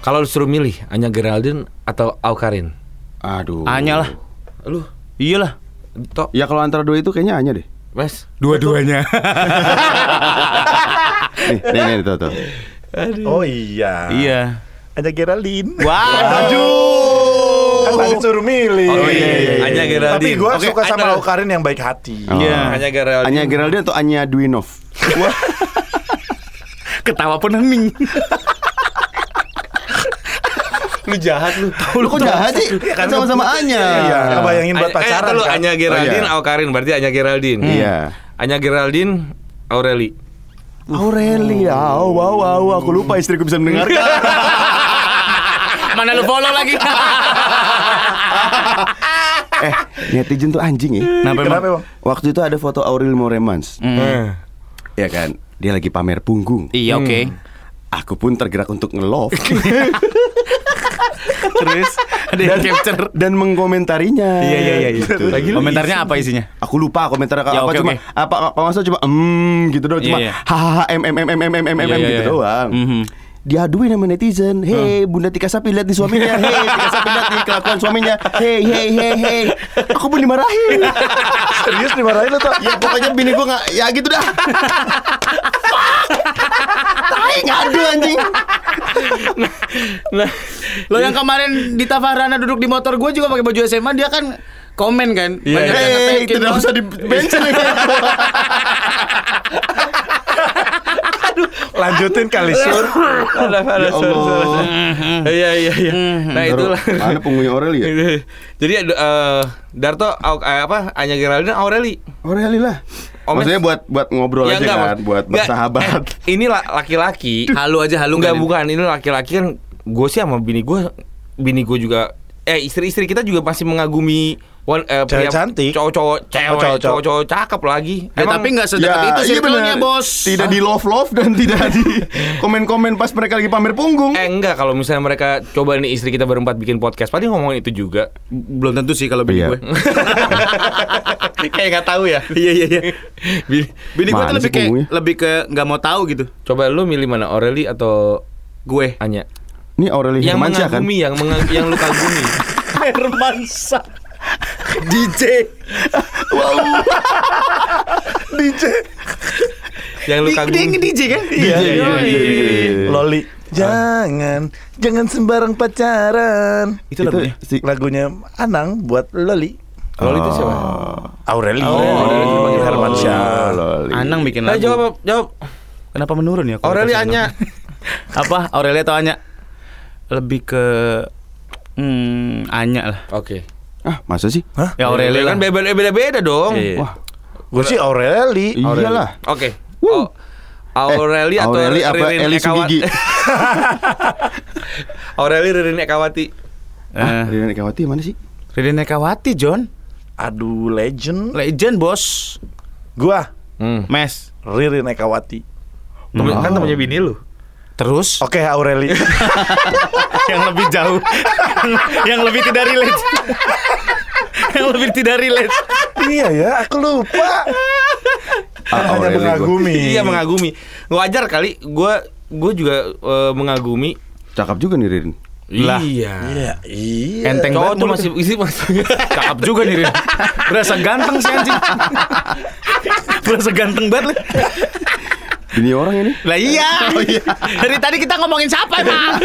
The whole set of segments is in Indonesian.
Kalau disuruh milih Anya Geraldine atau Aukarin? Aduh. Anya lah. Lu, Iyalah. Tok, Ya kalau antara dua itu kayaknya Anya deh. Mas. Dua-duanya. Nih, nih, nih tuh, tuh. Oh iya. iya. Ada Geraldine. Waduh. Kan tadi suruh milih. Oh, iya, iya, iya. Anya Geraldine. Tapi gue Oke, suka sama Aukarin yang baik hati. Oh. Iya. Anya Geraldine. Anya Geraldine atau Anya Dwinov? Ketawa pun hening. Lu jahat lu. Lu kok jahat sih? Kan sama-sama Anya. Iya, ngebayangin buat Anya- pacaran Eh, lu kan. Anya Geraldine, Oh, iya. Aukarin berarti Anya Geraldine. Iya. Anya Geraldine, Aureli. Aurelia, wow, wow, wow, aku lupa istriku bisa mendengarkan. Mana lu follow lagi? eh, netizen tuh anjing ya. Kenapa Kenapa emang? Waktu itu ada foto Aurel Moremans. Hmm. Ya kan, dia lagi pamer punggung. Iya oke. Aku pun tergerak untuk nge-love Terus ada yang capture. dan mengkomentarinya. Iya iya iya. Gitu. Lagi Komentarnya apa isinya? Aku lupa komentar Ya, apa oke, cuma oke. apa apa maksudnya cuma em gitu doang cuma Iya, iya. hahaha em em em em Iya, em iya, gitu iya. doang. Mhm. Diaduin sama netizen, hei Bunda Tika Sapi lihat nih suaminya, hei Tika Sapi lihat nih kelakuan suaminya, hei hei hei hei. Aku pun dimarahin. Serius dimarahin lu tuh? ya pokoknya bini gua nggak, ya gitu dah. Tai ngadu anjing. Nah, Lo yang kemarin di Tafarana duduk di motor gue juga pakai baju SMA dia kan komen kan. Iya, Banyak iya. yang Hei, nge-tag-in tidak lo. usah di bensin Lanjutin kali sur. ada ada Ya Allah. Iya iya iya. Nah itulah. Mana punggungnya Aurel ya? Jadi eh, Darto eh, apa Anya Geraldine Aureli. Aureli lah. Oh, Maksudnya buat buat ngobrol Ya, aja enggak, kan, buat Enggak, bersahabat. eh, ini la- laki-laki. Halu aja halu Enggak kan? bukan, ini laki-laki kan gue sih sama bini gue bini gue juga eh istri-istri kita juga masih mengagumi wan, eh, Cewek cantik. cowok-cowok cewek cowok-cowok. cowok-cowok cakep lagi. Ya, tapi nggak sedekat itu iya circle-nya bener. bos. Tidak di love love dan tidak di komen-komen pas mereka lagi pamer punggung. Eh enggak kalau misalnya mereka coba nih istri kita berempat bikin podcast pasti ngomongin itu juga. Belum tentu sih kalau bini Iya. gue. Kayak nggak tahu ya. Iya iya iya. Bini, Bini gue tuh lebih sih kayak punggungnya? lebih ke nggak mau tahu gitu. coba lu milih mana Aureli atau Gue. Anya? Ini Aureli Yang Hermansyah kan? mengagumi, yang yang lu kagumi. Hermansa. DJ. DJ. yang lu Dia kagumi. nge-DJ kan? Iya, iya, iya, iya. Loli. Jangan, jangan sembarang pacaran. Itu lagunya. si- Lagunya Anang buat Loli. Loli itu siapa? Aureli. Oh, Aureli dipanggil Hermansyah. Loli. Anang bikin Ayo lagu. jawab, jawab. Kenapa menurun ya? Aureli Anya. Apa? Aureli atau Anya? Lebih ke hmm, Anya lah. Oke. Ah, masa sih? Ya Aureli lah. kan beda beda beda dong. Iya. Wah, Gue sih Aureli. iyalah. Oke. Oh, Aureli Eh, atau Aureli apa Ririn Eli Sugigi? Aureli Ririn Ekawati. Eh, Ah, Rina Ekawati mana sih? Ririn Nekawati, John. Aduh, legend. Legend, bos. Gua Hmm. Mes. Ririn Ekawati. Temen- Kan temennya bini lu. Terus Oke, Aureli. yang lebih jauh. yang lebih tidak relate. yang lebih tidak relate. iya ya, aku lupa. Ah, Hanya Aureli gua. mengagumi. Iya mengagumi. Wajar kali. Gue gue juga eh, mengagumi. Cakep juga nih Rin. Lah. Iya. Iya, iya. Enteng Cowok banget tuh masih isi masih. Cakep juga nih Rin Berasa ganteng sih anjing Berasa ganteng banget lu. Ini orang ini. Lah iya Dari tadi kita ngomongin siapa emang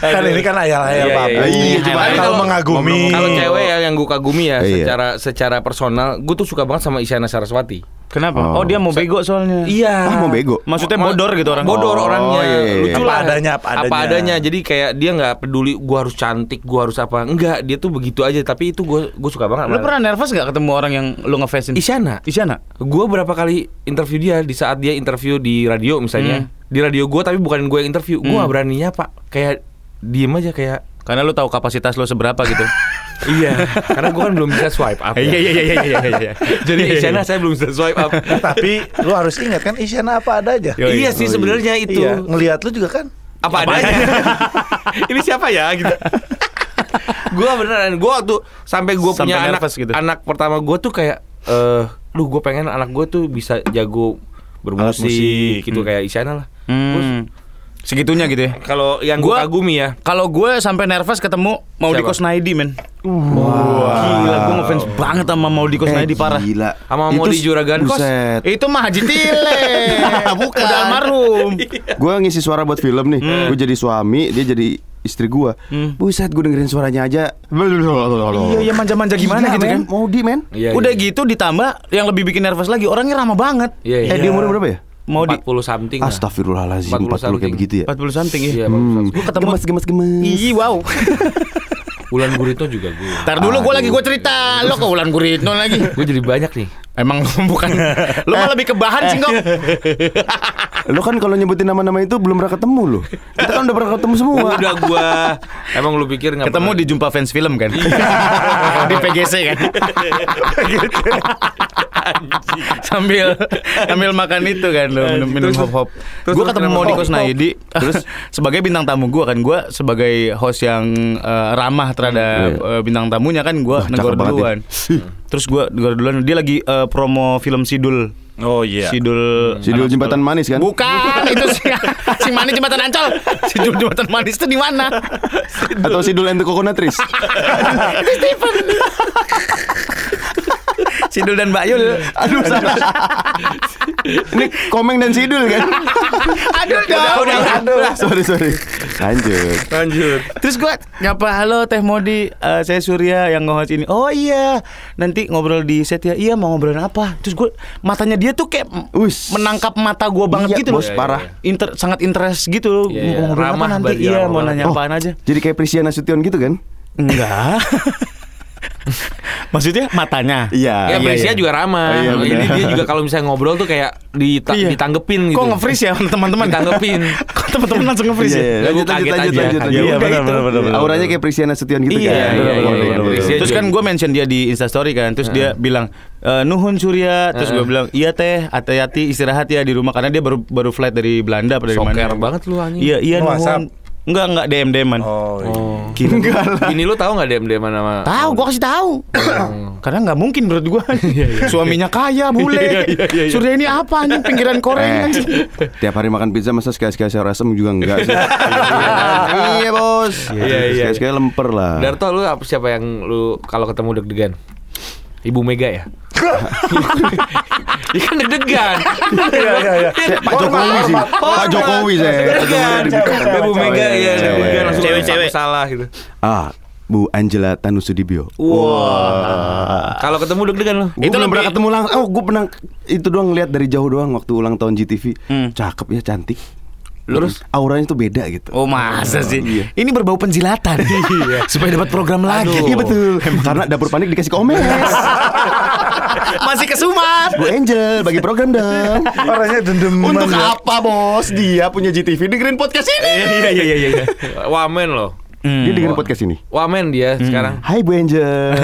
Kan ini kan ayal-ayal Iya, Pak. iya, iya. Cuma Tapi kalau mengagumi. Kalau cewek ya yang gue kagumi ya Iya. secara secara personal, gue tuh suka banget sama Isyana Saraswati. Kenapa? Oh, dia mau bego soalnya Iya. Ah, mau bego. Maksudnya bodor gitu orang Bodor Oh, orangnya. iya, iya, iya. Lucu Apa lah. adanya, apa adanya. Jadi kayak dia nggak peduli gua harus cantik, gua harus apa. Enggak, dia tuh begitu aja. Tapi itu gua gue suka banget. Lu pernah nervous gak ketemu orang yang lu ngefasin? Isyana. Isyana? Gue berapa kali interview dia di saat dia interview di radio misalnya. Di radio gue tapi bukan gue yang interview. Gue gak beraninya pak. Kayak diem aja kayak. Karena lu tahu kapasitas lu seberapa gitu iya. Karena gue kan belum bisa swipe up. Iya iya iya iya iya iya Jadi Isyana saya belum bisa swipe up. Tapi lu harus ingat kan Isyana apa ada aja. Yoi. iya sih sebenarnya itu. Iya, ngelihat lu juga kan. Apa adanya. Ini siapa ya gitu. gue beneran gue waktu sampai gue punya anak gitu. anak pertama gue tuh kayak eh lu gue pengen anak gue tuh bisa jago bermusik musik. gitu kayak Isyana lah. Terus Hmm. Segitunya gitu ya. Kalau yang gue Gua- kagumi ya, Kalau gue sampai nervous ketemu Maudiko? Snaidi men. Gila, gue ngefans banget sama Maudiko parah. Eh, Gila. Sama Maudi Juragan Kos. Itu mah Haji Tile. Bukan. Udah almarhum. Gue ngisi suara buat film nih. Gue jadi suami, dia jadi istri gue. Buset, gue dengerin suaranya aja. Iya, iya manja-manja gimana Gila, gitu kan. Mau di men. Iya, Udah iya. gitu ditambah yang lebih bikin nervous lagi orangnya ramah banget. Iya, iya. Eh dia umur berapa ya? Mau di 40 something lah. Astagfirullahaladzim 40 40 kayak something. begitu ya 40 something ya. Iya, Hmm. Gua ketemu- Gemes gemes gemes Ih, wow. Bulan Guritno juga gue. Ntar dulu gue lagi gue cerita Lo ke Wulan Guritno lagi Gue jadi banyak nih. Emang bukan. Lo mah lebih ke bahan sih kok Lo kan kalau nyebutin nama-nama itu belum pernah ketemu lo Kita kan udah pernah ketemu semua. Udah gue. Emang lu pikir nggak Ketemu pernah? di Jumpa Fans Film kan? Di PGC kan? Sambil Sambil makan itu kan lo Minum, minum hop hop terus Gue ketemu Maudiko hop-hop? Snaidi Terus sebagai bintang tamu gue kan Gue sebagai host yang eh, ramah terhadap eh, bintang tamunya kan Gue negor duluan Terus gue negor duluan Dia lagi eh, promo film Sidul Oh iya. Sidul Sidul Jembatan Manis kan Bukan, itu si, si Manis jembatan Ancol. Sidul jembatan Manis itu di mana? Atau Sidul and the Coconut Trees Sidul dan Mbak Yul. Aduh salah Ini Komeng dan Sidul kan Aduh dong. udah, udah. Sorry sorry Lanjut Lanjut. Terus gua nyapa halo Teh Modi, Eh, saya Surya yang nge-host ini. Oh iya, nanti ngobrol di set ya. Iya mau ngobrolin apa? Terus gua matanya dia tuh kayak Wis. menangkap mata gua banget Iya, gitu bos, loh. parah. Inter, sangat interest gitu. Iya, iya. Mau ngobrolin apa Ramah nanti? Iya, ramah mau nanya apaan aja. Jadi kayak Prisiana Sution gitu kan Enggak. Maksudnya matanya. Iya Ya, Prisia iya. juga ramah. Oh, iya. Ini dia juga kalau misalnya ngobrol tuh kayak dita- Iya. ditanggepin gitu. Kok nge-freeze ya teman-teman? Ditanggepin. Kok teman-teman langsung nge-freeze Iya, ya? iya. Ya, Lanjut lanjut lanjut aja. lanjut Iya, lanjut. benar, benar, benar. Auranya kayak Prisiana Sution gitu Iya, kan iya, Benar, iya, benar, iya, benar, Prisia benar. Terus kan gue mention dia di Instastory kan Terus dia bilang e, Nuhun Surya Terus gue bilang Iya teh hati-hati istirahat ya di rumah Karena dia baru baru flight dari Belanda dari mana Soker banget lu anjing. Iya iya Oh, Nuhun? Enggak enggak DM DM-an Oh, iya. Oh. Ini lu tahu nggak DM DM nama? Tahu gue kasih tahu Karena nggak mungkin menurut gue Suaminya kaya bule Surya ini apa anjing pinggiran Korea Eh, tiap hari makan pizza masa sekali-sekali saya asem juga enggak sih. iya bos. Iya, iya. Sekali-sekali lemper lah. Darto lu apa siapa yang lu kalau ketemu deg-degan? Ibu Mega ya? Iya kan deg-degan. Iya, iya, iya. Saya- Pak Jokowi sih. Pak Jokowi saya. Deg-degan. Ibu Mega ya Cewek. deg-degan langsung Cewek-cewek. salah gitu. Ah, Bu Angela Tanusudibio. Wah. Kalau ketemu deg-degan. Gue Itu belum lebih- pernah ketemu langsung. Oh, gue pernah itu doang lihat dari jauh doang waktu ulang tahun GTV. Hmm. Cakep ya, cantik. Terus? auranya tuh beda gitu. Oh masa sih Iya. Ini berbau penjilatan Supaya dapat program lagi Iya betul. Karena dapur panik dikasih komen. Masih kesumat Bu Angel bagi program dong. Orangnya dendeman Untuk ya. apa bos? Dia punya GTV dengerin podcast ini. Iya iya iya iya Wamen loh. Dia dengerin podcast ini. Wamen dia sekarang. Hai Bu Angel.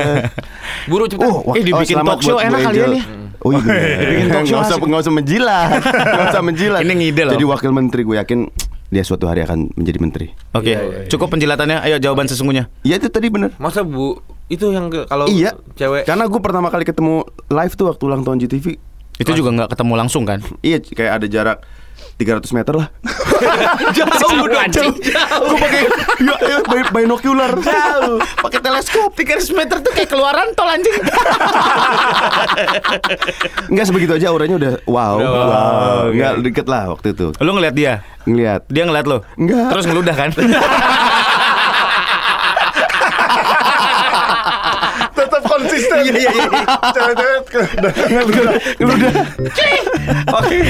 Buru cepetan. wah- Eh, dibikin selamat talk show enak kali ya nih. Oh iya. Dibikin talk show Nggak usah asik. nggak usah menjilat. Nggak usah menjilat. Ini ngide loh. Jadi wakil menteri gue yakin dia suatu hari akan menjadi menteri. Oke, cukup penjilatannya. Ayo jawaban sesungguhnya. Iya itu tadi bener. Masa Bu itu yang ke- kalau Iya. cewek Karena gue pertama kali ketemu live tuh waktu ulang tahun GTV. Itu juga nggak ketemu langsung kan? Iya kayak ada jarak 300 meter lah. Jauh dong, Jauh. Gue pakai ya, ya, bi- binocular. Jauh. Pakai teleskop. 300 meter tuh kayak keluaran tol anjing. Enggak sebegitu aja auranya udah wow. Udah wow. wow. Enggak deket lah waktu itu. Lu ngeliat dia? Ngeliat. Dia ngeliat lo? Enggak. Terus ngeludah kan? Tetap konsisten. Iya, iya, iya. Cewek-cewek Udah. Oke.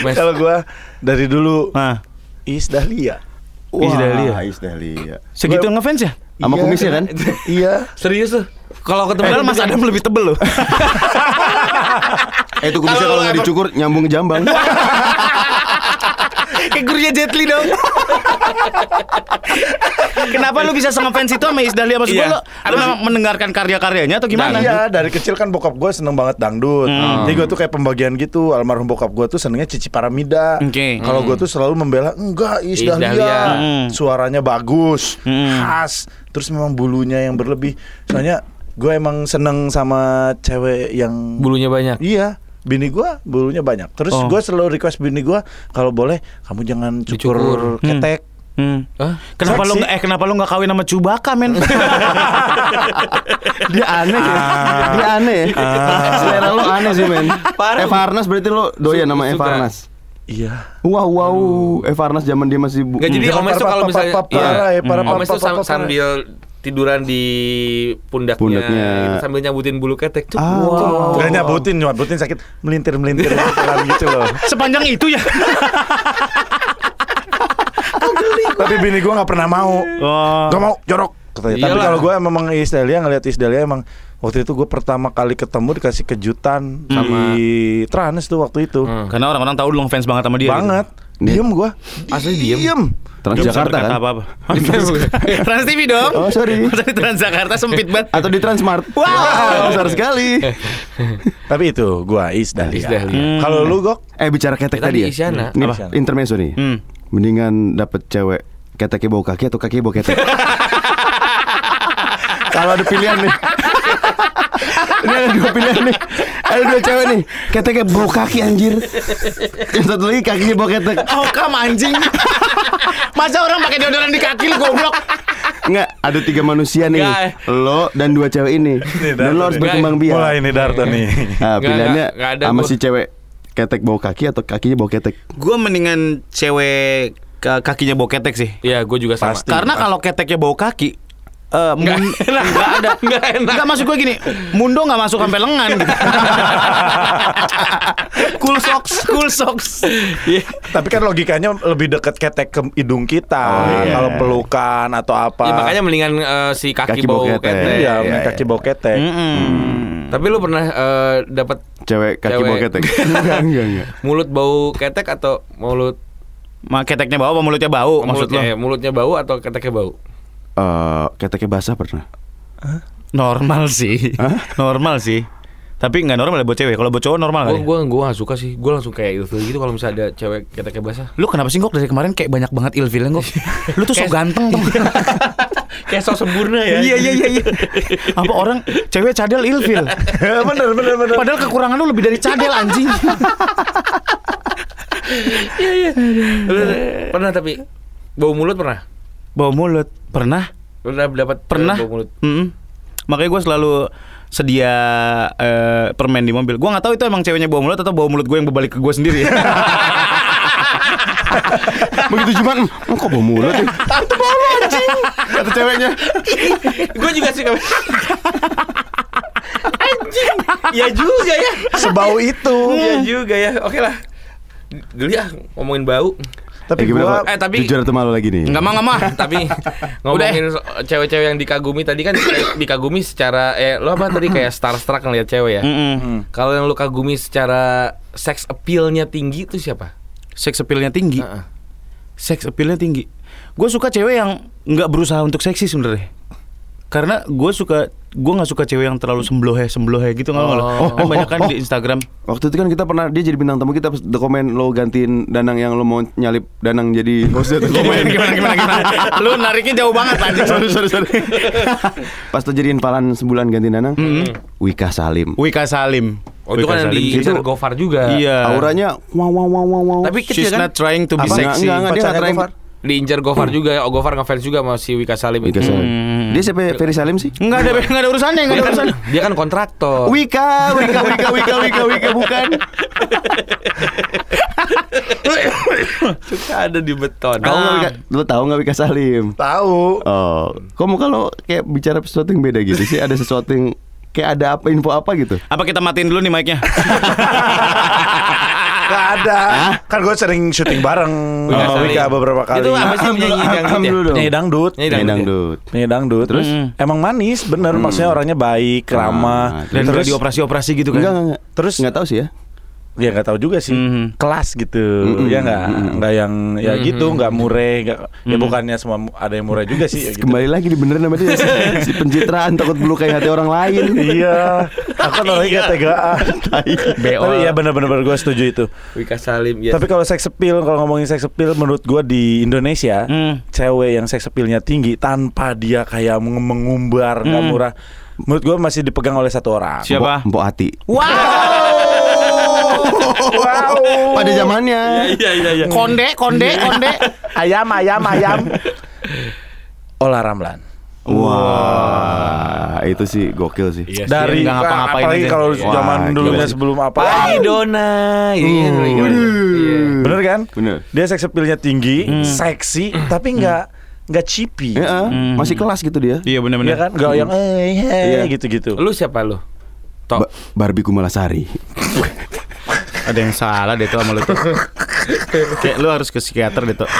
Mas, Kalau gua dari dulu Nah, Is Dahlia. Is Dahlia. Is Dahlia. segitu ngefans ya? Sama Iya. kumisnya kan? Iya. serius tuh. Kalau ketemu Padahal Mas Adam lebih tebel loh. Eh itu kumisnya kalau nggak dicukur nyambung jambang. Kayak gurunya Jet Li dong. Kenapa lu bisa ngefans itu sama Is Dahlia? Maksud Iya. gua lu, lu memang mendengarkan karya-karyanya atau gimana? Iya, dari kecil kan bokap gue seneng banget dangdut. Jadi gue tuh kayak pembagian gitu. Almarhum bokap gue tuh senengnya Cici Paramida. Oke. Kalau gue tuh selalu membela enggak Is Is Dahlia. Dahlia. Hmm. Suaranya bagus, Hmm. khas. Terus memang bulunya yang berlebih. Soalnya gue emang seneng sama cewek yang bulunya banyak. Iya. Bini gua bulunya banyak. Terus Oh. gua selalu request bini gua kalau boleh kamu jangan cukur, Dicukur. ketek. Hmm. Hah? Kenapa lu Seksi. nggak- eh kenapa lu nggak kawin sama Cubaka men? Dia aneh ya. Dia aneh ya. Selera lo aneh sih men. Evarnas berarti lo doyan nama Suka. Evarnas. Iya. Wow wow, Evarnas zaman dia masih bu- Gak jadi Jangan Omes tuh kalau misalnya iya. ya, Omes tuh sambil tiduran di pundaknya, Pundaknya. gitu, sambil nyabutin bulu ketek tuh. Ah. Wow. Gak nyabutin, nyabutin sakit melintir melintir gitu loh. Sepanjang itu ya. Tapi bini gua nggak pernah mau. Oh. Gak mau jorok katanya. Tapi Iyalah. kalau gue memang Isdelia ngeliat Isdelia emang waktu itu gue pertama kali ketemu dikasih kejutan di Trans tuh waktu itu. Hmm. Karena orang-orang tahu lu ngefans banget sama dia. Banget. Dia- Diem gue. Asli diem. Transjakarta kan? Apa apa? Trans TV dong. Oh, sorry. Masa di Transjakarta sempit banget. Atau di Transmart. Wow. besar sekali. Tapi itu gue Isdelia. Isdelia. Hmm. Kalau lu gok Eh bicara ketek Tadi tadi ya. Isyana. Ini Apa? intermezzo nih. Hmm. Mendingan dapet cewek keteknya bau kaki atau kaki bau ketek. Kalau ada pilihan nih. Ini ada dua pilihan nih. Ada dua cewek nih. Keteknya bau kaki anjir. Yang satu lagi kakinya bau ketek. Oh, kam anjing. Masa orang pakai deodoran di kaki lu goblok. Enggak, ada tiga manusia nih. Nggak. Lo dan dua cewek ini. Dan lo harus berkembang biak. mulai ini Darto nih. Nah, pilihannya nggak, ada sama gua. si cewek ketek bau kaki atau kakinya bau ketek. Gue mendingan cewek kakinya bau ketek sih. Iya, gue juga sama. Pasti. Karena kalau keteknya bau kaki eh Nggak enak. nggak ada Nggak enak. nggak masuk gue gini mundo nggak masuk sampai lengan gitu cool socks cool socks Iya. Tapi kan logikanya lebih dekat ketek ke hidung kita. Oh, iya. Kalau pelukan atau apa. Ya, makanya mendingan eh, si kaki, Kaki bau ketek. ketek. iya, main kaki bau ketek. Mm-mm. Tapi lu pernah eh, dapat Cewek kaki Cewek. bau ketek. enggak, enggak, enggak. mulut bau ketek atau mulut Ma keteknya bau apa mulutnya bau maksud lo mulutnya, eh, mulutnya bau atau keteknya bau? Eh, keteknya basah pernah. normal sih normal sih tapi nggak normal ya buat cewek kalau buat cowok normal Gue kali gua gua gak suka sih. Gue langsung kayak ilfil gitu kalau misalnya ada cewek keteknya basah. lu kenapa sih Gok dari kemarin kayak banyak banget ilfilnya Gok lu tuh sok Kayak- ganteng Gok. kayak sok sempurna ya. iya iya iya iya apa orang cewek cadel ilfil bener bener bener. padahal kekurangan lu lebih dari cadel anjing Iya iya. Pernah tapi bau mulut pernah? Bau mulut pernah Pernah dapat pernah bau mulut? Mm-mm. makanya gue selalu sedia eh, permen di mobil gue nggak tahu itu emang ceweknya bau mulut atau bau mulut gue yang berbalik ke gue sendiri Begitu cuma, "Hmm, kok bau mulut ya? Itu bau anjing. Kata ceweknya. gue juga sih Anjing. Ya juga ya. Sebau itu. Iya juga ya. Oke lah. Dulu ya ngomongin bau. Tapi Eh, gua Pak? eh, tapi- jujur atau malu lagi nih? nggak mah nggak mah tapi ngomongin so- cewek-cewek yang dikagumi tadi kan dikagumi secara eh lo apa tadi kayak starstruck ngeliat cewek ya. Mm-mm. Kalau yang lo kagumi secara sex appeal-nya tinggi itu siapa? seks appeal-nya tinggi Heeh. seks appeal-nya tinggi gue suka cewek yang nggak berusaha untuk seksi sebenarnya karena gue suka gue nggak suka cewek yang terlalu semblohe semblohe gitu nggak Oh. oh, kan banyak kan di Instagram Waktu itu kan kita pernah dia jadi bintang tamu kita pas the komen lo gantiin Danang yang lo mau nyalip Danang jadi tuh komen. gimana gimana gimana lu nariknya jauh banget anjing sorry sorry sorry. pas lo jadiin palan sebulan ganti Danang, Wika Salim. Wika Salim Oh itu Wika kan yang Salim. di Itu- Gofar juga. iya Auranya wow wow wow wow wow. Tapi kecil she's kan? not trying to be Apa? sexy Enggak, enggak, dia Pacarnya nggak trying- Gofar. Diincar Gofar juga. Oh Gofar ngefans juga sama si Wika Salim Wika. Salim. Hmm. Dia siapa Ferry Salim sih? Nggak ada nggak ada urusannya nggak Dia ada kan, urusannya dia kan kontraktor. Wika, Wika, Wika, Wika, Wika, Wika, bukan. Suka ada di beton. Tahu nggak Wika? Lo tahu nggak Wika Salim? Tahu. Oh, kamu kalau kayak bicara sesuatu yang beda gitu sih, ada sesuatu yang kayak ada apa info apa gitu? apa kita matiin dulu nih mic-nya Gak ada. Kan gue sering syuting bareng Wika sama Salim. Wika beberapa kali. Itu apa sih penyanyi dangdut ya? dulu dong. Penyanyi dangdut. Penyanyi Penyanyi dangdut ya? dangdut. Penyanyi dangdut. Terus Mm. emang manis, bener. Maksudnya orangnya baik, ramah. dan terus dioperasi-operasi gitu kan enggak, enggak. Terus- nggak tahu sih ya. Ya nggak tahu juga sih. Mhm. Kelas gitu. Mm-mm. Ya nggak, Mm-mm. nggak yang ya Mhm. gitu, nggak mure. nggak- Ya bukannya semua mu- ada yang mure juga sih. ya gitu. Kembali lagi dibenerin sama dia si, si pencitraan takut melukai hati orang lain. iya, aku orangnya gak tegaan. Tapi ya bener-bener gue setuju itu. Wika Salim ya. Tapi kalau sex appeal, kalau ngomongin sex appeal, menurut gue di Indonesia, Hmm. cewek yang sex appealnya tinggi tanpa dia kayak meng- mengumbar, nggak Hmm. murah. Menurut gue masih dipegang oleh satu orang. Siapa? Mbok Ati. wow Wow. Pada zamannya. Iya iya iya. Konde, konde, konde. Ayam, ayam, ayam. Olah Ramlan. Wah, itu sih gokil sih. Iya sih. Dari nggak ngapa-ngapain apalagi kalau zaman dulunya gila. sebelum apa? Dona. Iya, iya, iya. Iya. Bener kan? Bener. Dia sex appeal-nya tinggi, seksi, tapi nggak nggak cheapy. Ya, ah, masih kelas gitu dia. Iya Iya benar-benar. kan? Nggak yang eh hey, Iya. gitu-gitu. Lu siapa lu? Tok. Ba- Barbie Kumalasari. Ada yang salah deh tuh sama lu tuh. Kayak lu harus ke psikiater deh tuh.